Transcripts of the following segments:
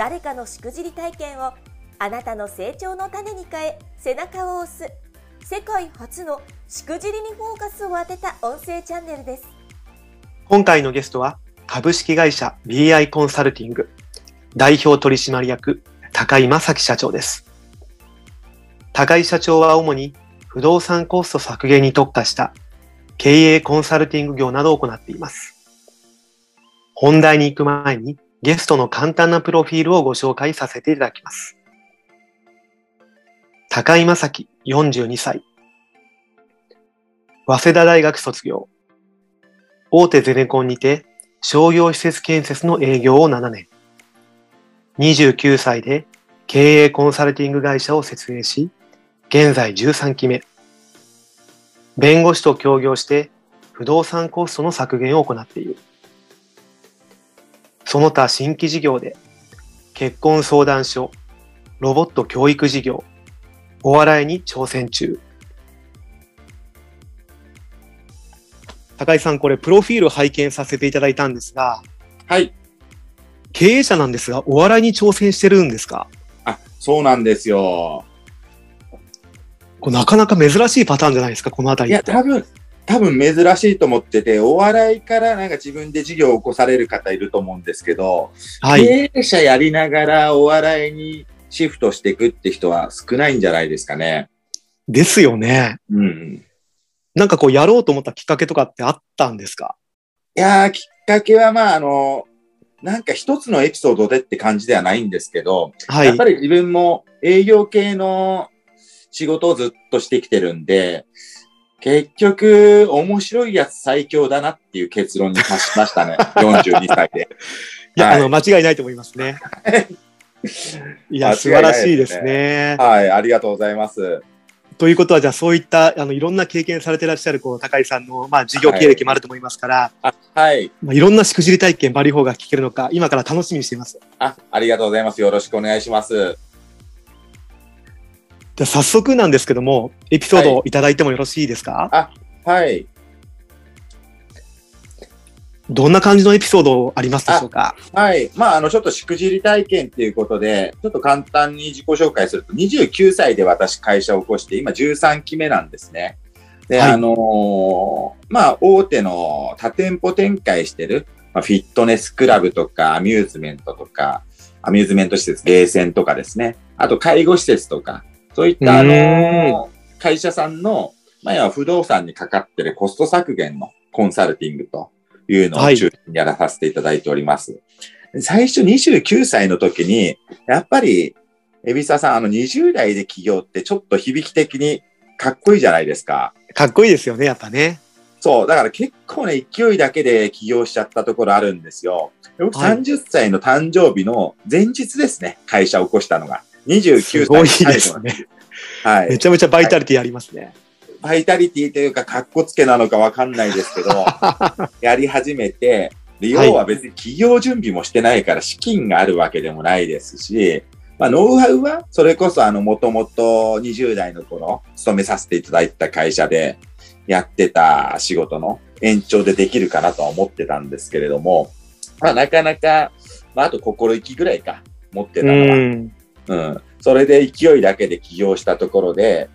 誰かのしくじり体験をあなたの成長の種に変え背中を押す。世界初のしくじりにフォーカスを当てた音声チャンネルです。今回のゲストは株式会社 BI コンサルティング代表取締役高井正樹社長です。高井社長は主に不動産コスト削減に特化した経営コンサルティング業などを行っています。本題に行く前にゲストの簡単なプロフィールをご紹介させていただきます。高井正樹、42歳。早稲田大学卒業。大手ゼネコンにて商業施設建設の営業を7年。29歳で経営コンサルティング会社を設営し、現在13期目。弁護士と協業して不動産コストの削減を行っている。その他新規事業で、結婚相談所、ロボット教育事業、お笑いに挑戦中。高井さん、これ、プロフィール拝見させていただいたんですが、はい。経営者なんですが、お笑いに挑戦してるんですか？あ、そうなんですよ。こなかなか珍しいパターンじゃないですか、このあたり。いや、多分、多分珍しいと思ってて、お笑いからなんか自分で事業を起こされる方いると思うんですけど、はい、経営者やりながらお笑いにシフトしていくって人は少ないんじゃないですかね。ですよね。うん。なんかこうやろうと思ったきっかけとかってあったんですか？いやー、きっかけはまあ、あの、なんか一つのエピソードでって感じではないんですけど、はい、やっぱり自分も営業系の仕事をずっとしてきてるんで、結局、面白いやつ最強だなっていう結論に達しましたね。42歳で。いや、はい、あの、間違いないと思いますね。いや、素晴らしいですね。はい、ありがとうございます。ということは、じゃあそういったあのいろんな経験されていらっしゃるこう高井さんの、まあ、事業経歴もあると思いますから、はいはいまあ、いろんなしくじり体験、バリフォーが聞けるのか、今から楽しみにしています。あありがとうございます。よろしくお願いします。じゃ早速なんですけども、エピソードをいただいてもよろしいですか、はい、あ、はい。どんな感じのエピソードありますでしょうか？はい。まあ、あの、ちょっとしくじり体験っていうことで、ちょっと簡単に自己紹介すると、29歳で私会社を起こして、今13期目なんですね。で、はい、あのー、まあ、大手の多店舗展開してる、まあ、フィットネスクラブとか、アミューズメントとか、アミューズメント施設、ゲーセンとかですね。あと、介護施設とか、そういった、あの、会社さんの、まあ、不動産にかかってるコスト削減のコンサルティングというのを中心にやらさせていただいております。はい、最初29歳の時に、やっぱり、エビサさん、あの20代で起業ってちょっと響き的にかっこいいじゃないですか。かっこいいですよね、やっぱね。そう、だから結構ね、勢いだけで起業しちゃったところあるんですよ。僕30歳の誕生日の前日ですね、会社を起こしたのが。29歳すごいですね。はい。めちゃめちゃバイタリティありますね。バイタリティというか、かっこつけなのかわかんないですけど、やり始めて、で要は別に企業準備もしてないから資金があるわけでもないですし、まあ、ノウハウは、それこそあの、もともと20代の頃、勤めさせていただいた会社でやってた仕事の延長でできるかなとは思ってたんですけれども、まあ、なかなか、まあ、あと心意気ぐらいか、持ってたのは。うん。それで勢いだけで起業したところで、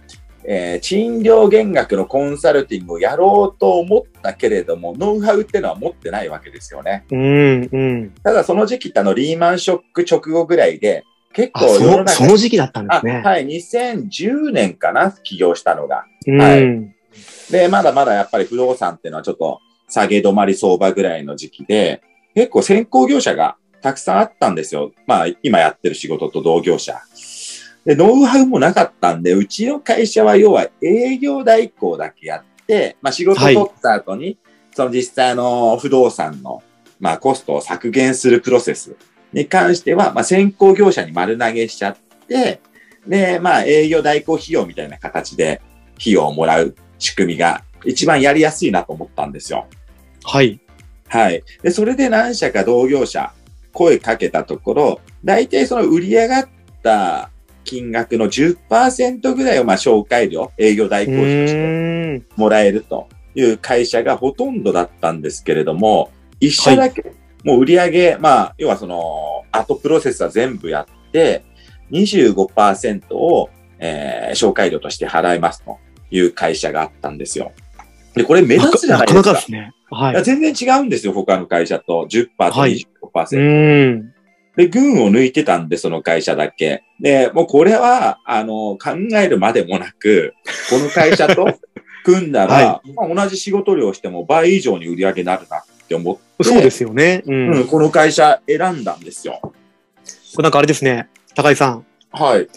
えー、賃料減額のコンサルティングをやろうと思ったけれども、ノウハウっていうのは持ってないわけですよね。うんうん、ただその時期ってあのリーマンショック直後ぐらいで、結構世の中その時期だったんですね。はい、2010年かな、起業したのが。はい。で、まだまだやっぱり不動産っていうのはちょっと下げ止まり相場ぐらいの時期で、結構先行業者がたくさんあったんですよ。まあ、今やってる仕事と同業者。で、ノウハウもなかったんで、うちの会社は要は営業代行だけやって、まあ仕事取った後に、はい、その実際の不動産の、まあコストを削減するプロセスに関しては、まあ、先行業者に丸投げしちゃって、で、まあ、営業代行費用みたいな形で費用をもらう仕組みが一番やりやすいなと思ったんですよ。はい。はい。で、それで何社か同業者、声かけたところ、大体その売り上がった金額の10%ぐらいをまあ紹介料、営業代う行費として。もらえるという会社がほとんどだったんですけれども、一社だけ、もう売り上げ、まあ、要はその、後プロセスは全部やって、25%を、えー紹介料として払いますという会社があったんですよ。で、これ目立つじゃないですか。なかなかですね。はい。全然違うんですよ、他の会社と。10%とはい25%。うーん。で、群を抜いてたんで、その会社だけ。で、もうこれは、あの、考えるまでもなく、この会社と 組んだら、はまあ、同じ仕事量をしても倍以上に売り上げになるなって思って、そうですよね。うん。うん、この会社選んだんですよ。これなんかあれですね。高井さん。はい。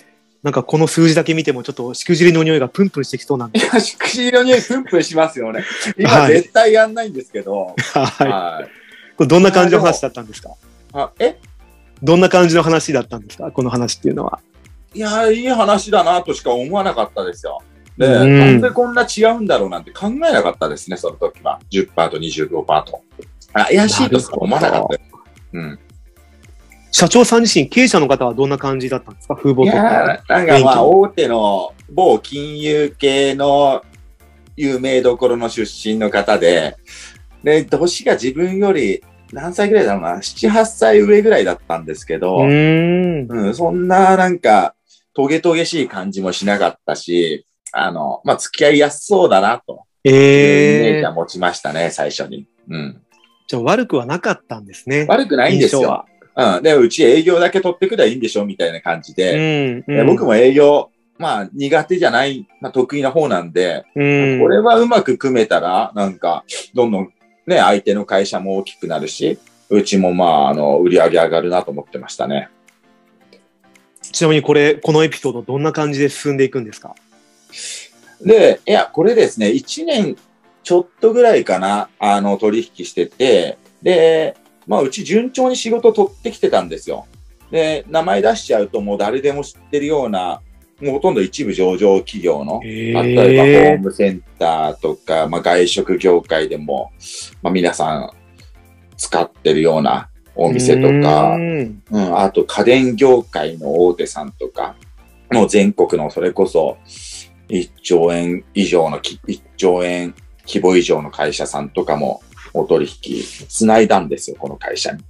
なんかこの数字だけ見てもちょっとしくじりの匂いがプンプンしてきそうなんで。いや、しくじりの匂いプンプンしますよね。今はい絶対やんないんですけど、ははい。い。これどんな感じの話だったんですか？あえ？どんな感じの話だったんですか？この話っていうのは。いや、いい話だなとしか思わなかったですよ。で、うんなんでこんな違うんだろうなんて考えなかったですね、その時は。10%と25%と。あ怪しいとしか思わなかったです。うん。社長さん自身、経営者の方はどんな感じだったんですか？風貌いとか。なんかまあ、大手の某金融系の有名どころの出身の方で、で、年が自分より何歳ぐらいだろうな、7、8歳上ぐらいだったんですけど、うーん。うん、そんななんか、トゲトゲしい感じもしなかったし、あの、まあ、付き合いやすそうだな、というイメーええジは持ちましたね、最初に。うん。じゃあ悪くはなかったんですね。悪くないんですよ。うん。で、うち営業だけ取ってくればいいんでしょみたいな感じうで。ん。うんで僕も営業、まあ、苦手じゃない、まあ、得意な方なんで、うん。これはうまく組めたら、なんか、どんどんね、相手の会社も大きくなるし、うちもまあ、あの、売り上げ上がるなと思ってましたね。ちなみにこれ、このエピソードどんな感じで進んでいくんですか？で、いや、これですね、1年ちょっとぐらいかな、あの、取引してて、で、まあ、うち順調に仕事取ってきてたんですよ。で、名前出しちゃうともう誰でも知ってるような、もうほとんど一部上場企業の、え例えばホームセンターとか、まあ、外食業界でも、まあ、皆さん使ってるようなお店とか、うんうん、あと家電業界の大手さんとか、もう全国のそれこそ1兆円以上のき、1兆円規模以上の会社さんとかもお取引繋いだんですよ、この会社に。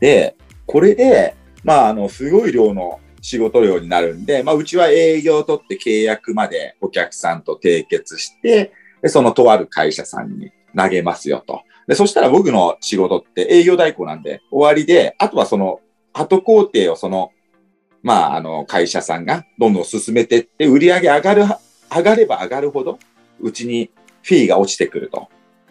で、これで、まあ、あの、すごい量の仕事量になるんで、まあ、うちは営業を取って契約までお客さんと締結して、で、そのとある会社さんに投げますよと。で、そしたら僕の仕事って営業代行なんで終わりで、あとはその後工程をその、まあ、あの、会社さんがどんどん進めてって、売り上げ上がる、上がれば上がるほど、うちにフィーが落ちてくると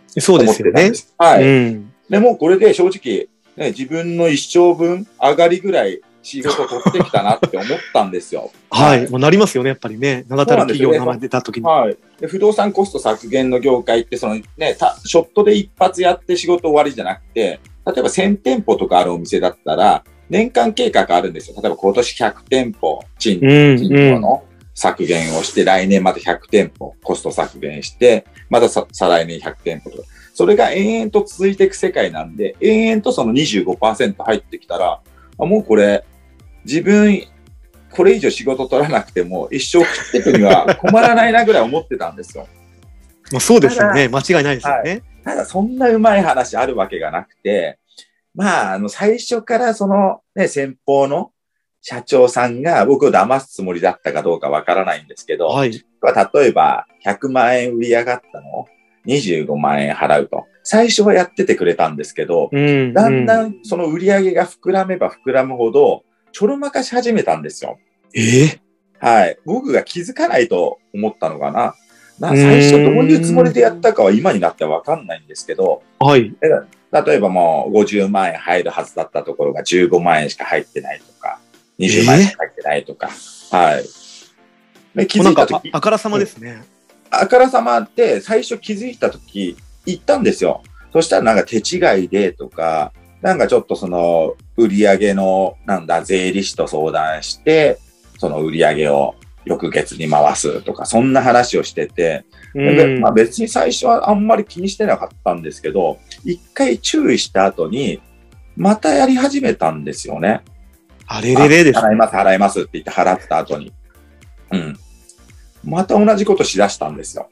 そうで。ですよねす。はい。うん。でもうこれで正直、ね、自分の一生分上がりぐらい仕事取ってきたなって思ったんですよ。はい。まあなりますよね、やっぱりね。名だたる企業の名前出た時に。はい。で、不動産コスト削減の業界って、そのね、たショットで一発やって仕事終わりじゃなくて、例えば1000店舗とかあるお店だったら、年間計画あるんですよ。例えば今年100店舗、賃うん。賃うん。料の削減をして、来年また100店舗、コスト削減して、またさ再来年100店舗とか。それが延々と続いていく世界なんで、延々とその25%入ってきたら、あもうこれ、自分、これ以上仕事取らなくても一生食っていくには困らないなぐらい思ってたんですよ。まあそうですよね。間違いないですよね。ただそんなうまい話あるわけがなくて、まあ、あの、最初からそのね、先方の社長さんが僕を騙すつもりだったかどうかわからないんですけど、はい。例えば100万円売り上がったの？を25万円払うと。最初はやっててくれたんですけど、うん。だんだうんその売り上げが膨らめば膨らむほど、ちょろまかし始めたんですよ。え？えはい。僕が気づかないと思ったのかな。な最初どういうつもりでやったかは今になってはわかんないんですけど、はい。例えばもう50万円入るはずだったところが15万円しか入ってないとか、20万円しか入ってないとか、はい。で気づいたとき、ああからさまですね。あからさまって最初気づいたとき言ったんですよ。そしたらなんか手違いでとか、なんかちょっとその、売り上げの、なんだ、税理士と相談して、その売り上げを翌月に回すとか、そんな話をしてて、でうんまあ、別に最初はあんまり気にしてなかったんですけど、一回注意した後に、またやり始めたんですよね。あれれれです。払います、払いますって言って払った後に。うん。また同じことしだしたんですよ。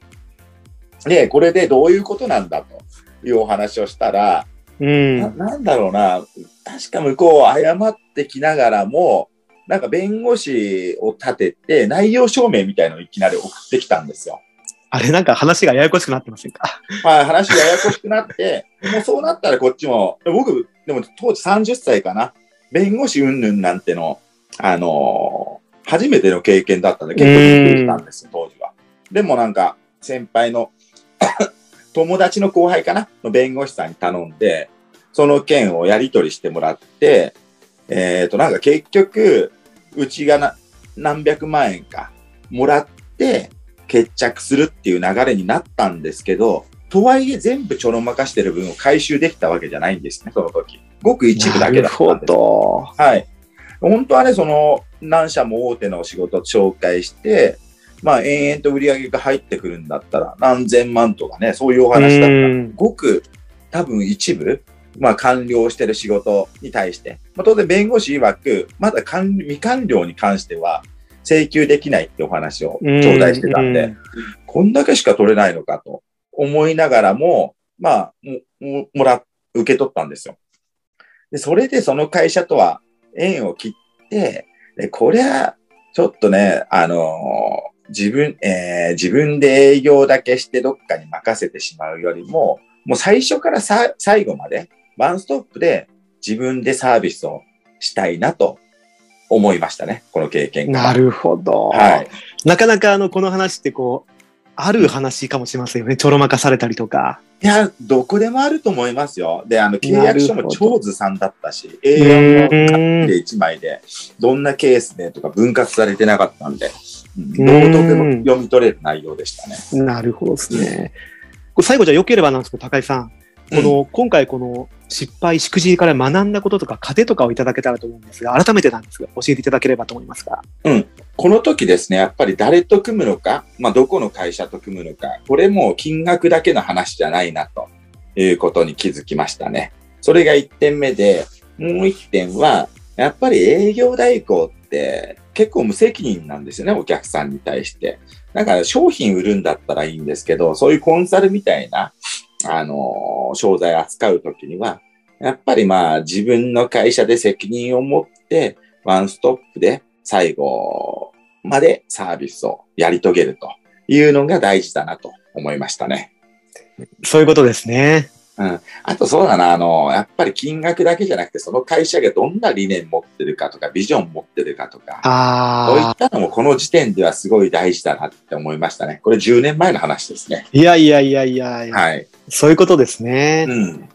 で、これでどういうことなんだというお話をしたら、うん。ななんだろうな、確か向こう謝ってきながらも、なんか弁護士を立てて内容証明みたいのをいきなり送ってきたんですよ。あれなんか話がややこしくなってませんかはい、話がややこしくなって、もうそうなったらこっちも、僕、でも当時30歳かな。弁護士云々なんての、あのー初めての経験だったんで、結構びっくりしたんですよ、当時は。でもなんか、先輩の、友達の後輩かなの弁護士さんに頼んで、その件をやり取りしてもらって、えっ、と、なんか結局、うちがな何百万円かもらって決着するっていう流れになったんですけど、とはいえ全部ちょろまかしてる分を回収できたわけじゃないんですね、その時。ごく一部だけだったんです。ど。はい。本当はね、その、何社も大手の仕事を紹介して、まあ、延々と売り上げが入ってくるんだったら、何千万とかね、そういうお話だったごく多分一部、まあ、完了してる仕事に対して、まあ、当然弁護士曰く、まだ完未完了に関しては請求できないってお話を頂戴してたんで、うんこんだけしか取れないのかと思いながらも、まあ、もももら、受け取ったんですよ。で、それでその会社とは縁を切って、でこりゃ、ちょっとね、あのー自分、えー自分で営業だけしてどっかに任せてしまうよりも、もう最初からさ最後までワンストップで自分でサービスをしたいなと思いましたね。この経験から。なるほど。はい。なかなかあの、この話ってこう、ある話かもしれませんよね。ちょろまかされたりとか。いや、どこでもあると思いますよ。で、あの、契約書も超ずさんだったし、う A4 のーんで1枚で、どんなケースでとか分割されてなかったんで、うんどうんうとでも読み取れる内容でしたね。なるほどですね。最後じゃあ良ければなんですけど、高井さん。この、今回この失敗、しくじりから学んだこととか、糧とかをいただけたらと思うんですが、改めてなんですが、教えていただければと思いますが。この時ですね、やっぱり誰と組むのか、まあ、どこの会社と組むのか、これも金額だけの話じゃないな、ということに気づきましたね。それが1点目で、もう1点は、やっぱり営業代行って結構無責任なんですよね、お客さんに対して。だか商品売るんだったらいいんですけど、そういうコンサルみたいな、あの、商材扱うときには、やっぱりまあ自分の会社で責任を持って、ワンストップで最後までサービスをやり遂げるというのが大事だなと思いましたね。そういうことですね。あとそうだな、あの、やっぱり金額だけじゃなくて、その会社がどんな理念持ってるかとか、ビジョン持ってるかとか、そういあったのもこの時点ではすごい大事だなって思いましたね。これ10年前の話ですね。あ。いやいやいやいやいや、はい。そういうことですね。うん。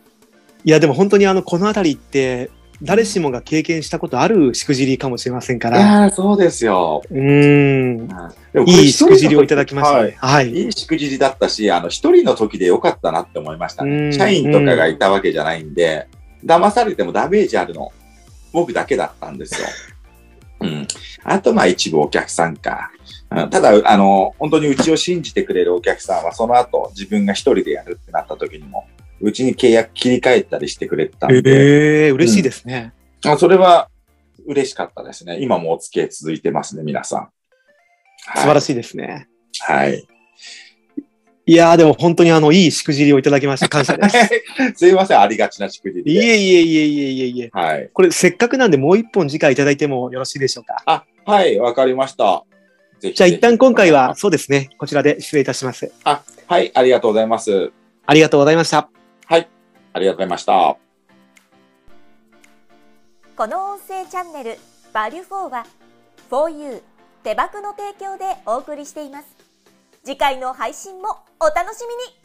いや、でも本当にあの、このあたりって、誰しもが経験したことあるしくじりかもしれませんかいら。やーそうですよ。うーん。いいしくじりをいただきましたはいね。はい。いいしくじりだったし、あの、一人の時でよかったなって思いましたうんね。社員とかがいたわけじゃないんで、騙されてもダメージあるの、僕だけだったんですよ。うん。あと、まあ、一部お客さんか。うんただ、あの、本当にうちを信じてくれるお客さんは、その後、自分が一人でやるってなった時にも、うちに契約切り替えたりしてくれてたんで、ええ嬉しいですね。あそれは嬉しかったですね。今もお付き合い続いてますね、皆さん。しい。素晴らしいですね。はい。いやー、でも本当にあの、いいしくじりをいただきました。感謝です。すいません、ありがちなしくじりで。いえいえいえいえいえいえ。はい。これ、せっかくなんでもう一本次回いただいてもよろしいでしょうか？あ、はい、わかりました。ぜひじゃあ一旦今回は、。そうですね。こちらで失礼いたします。あ、はい、ありがとうございます。ありがとうございました。はい、ありがとうございました。この音声チャンネル「バリュフォーは 4U 手箱の提供でお送りしています。次回の配信もお楽しみに。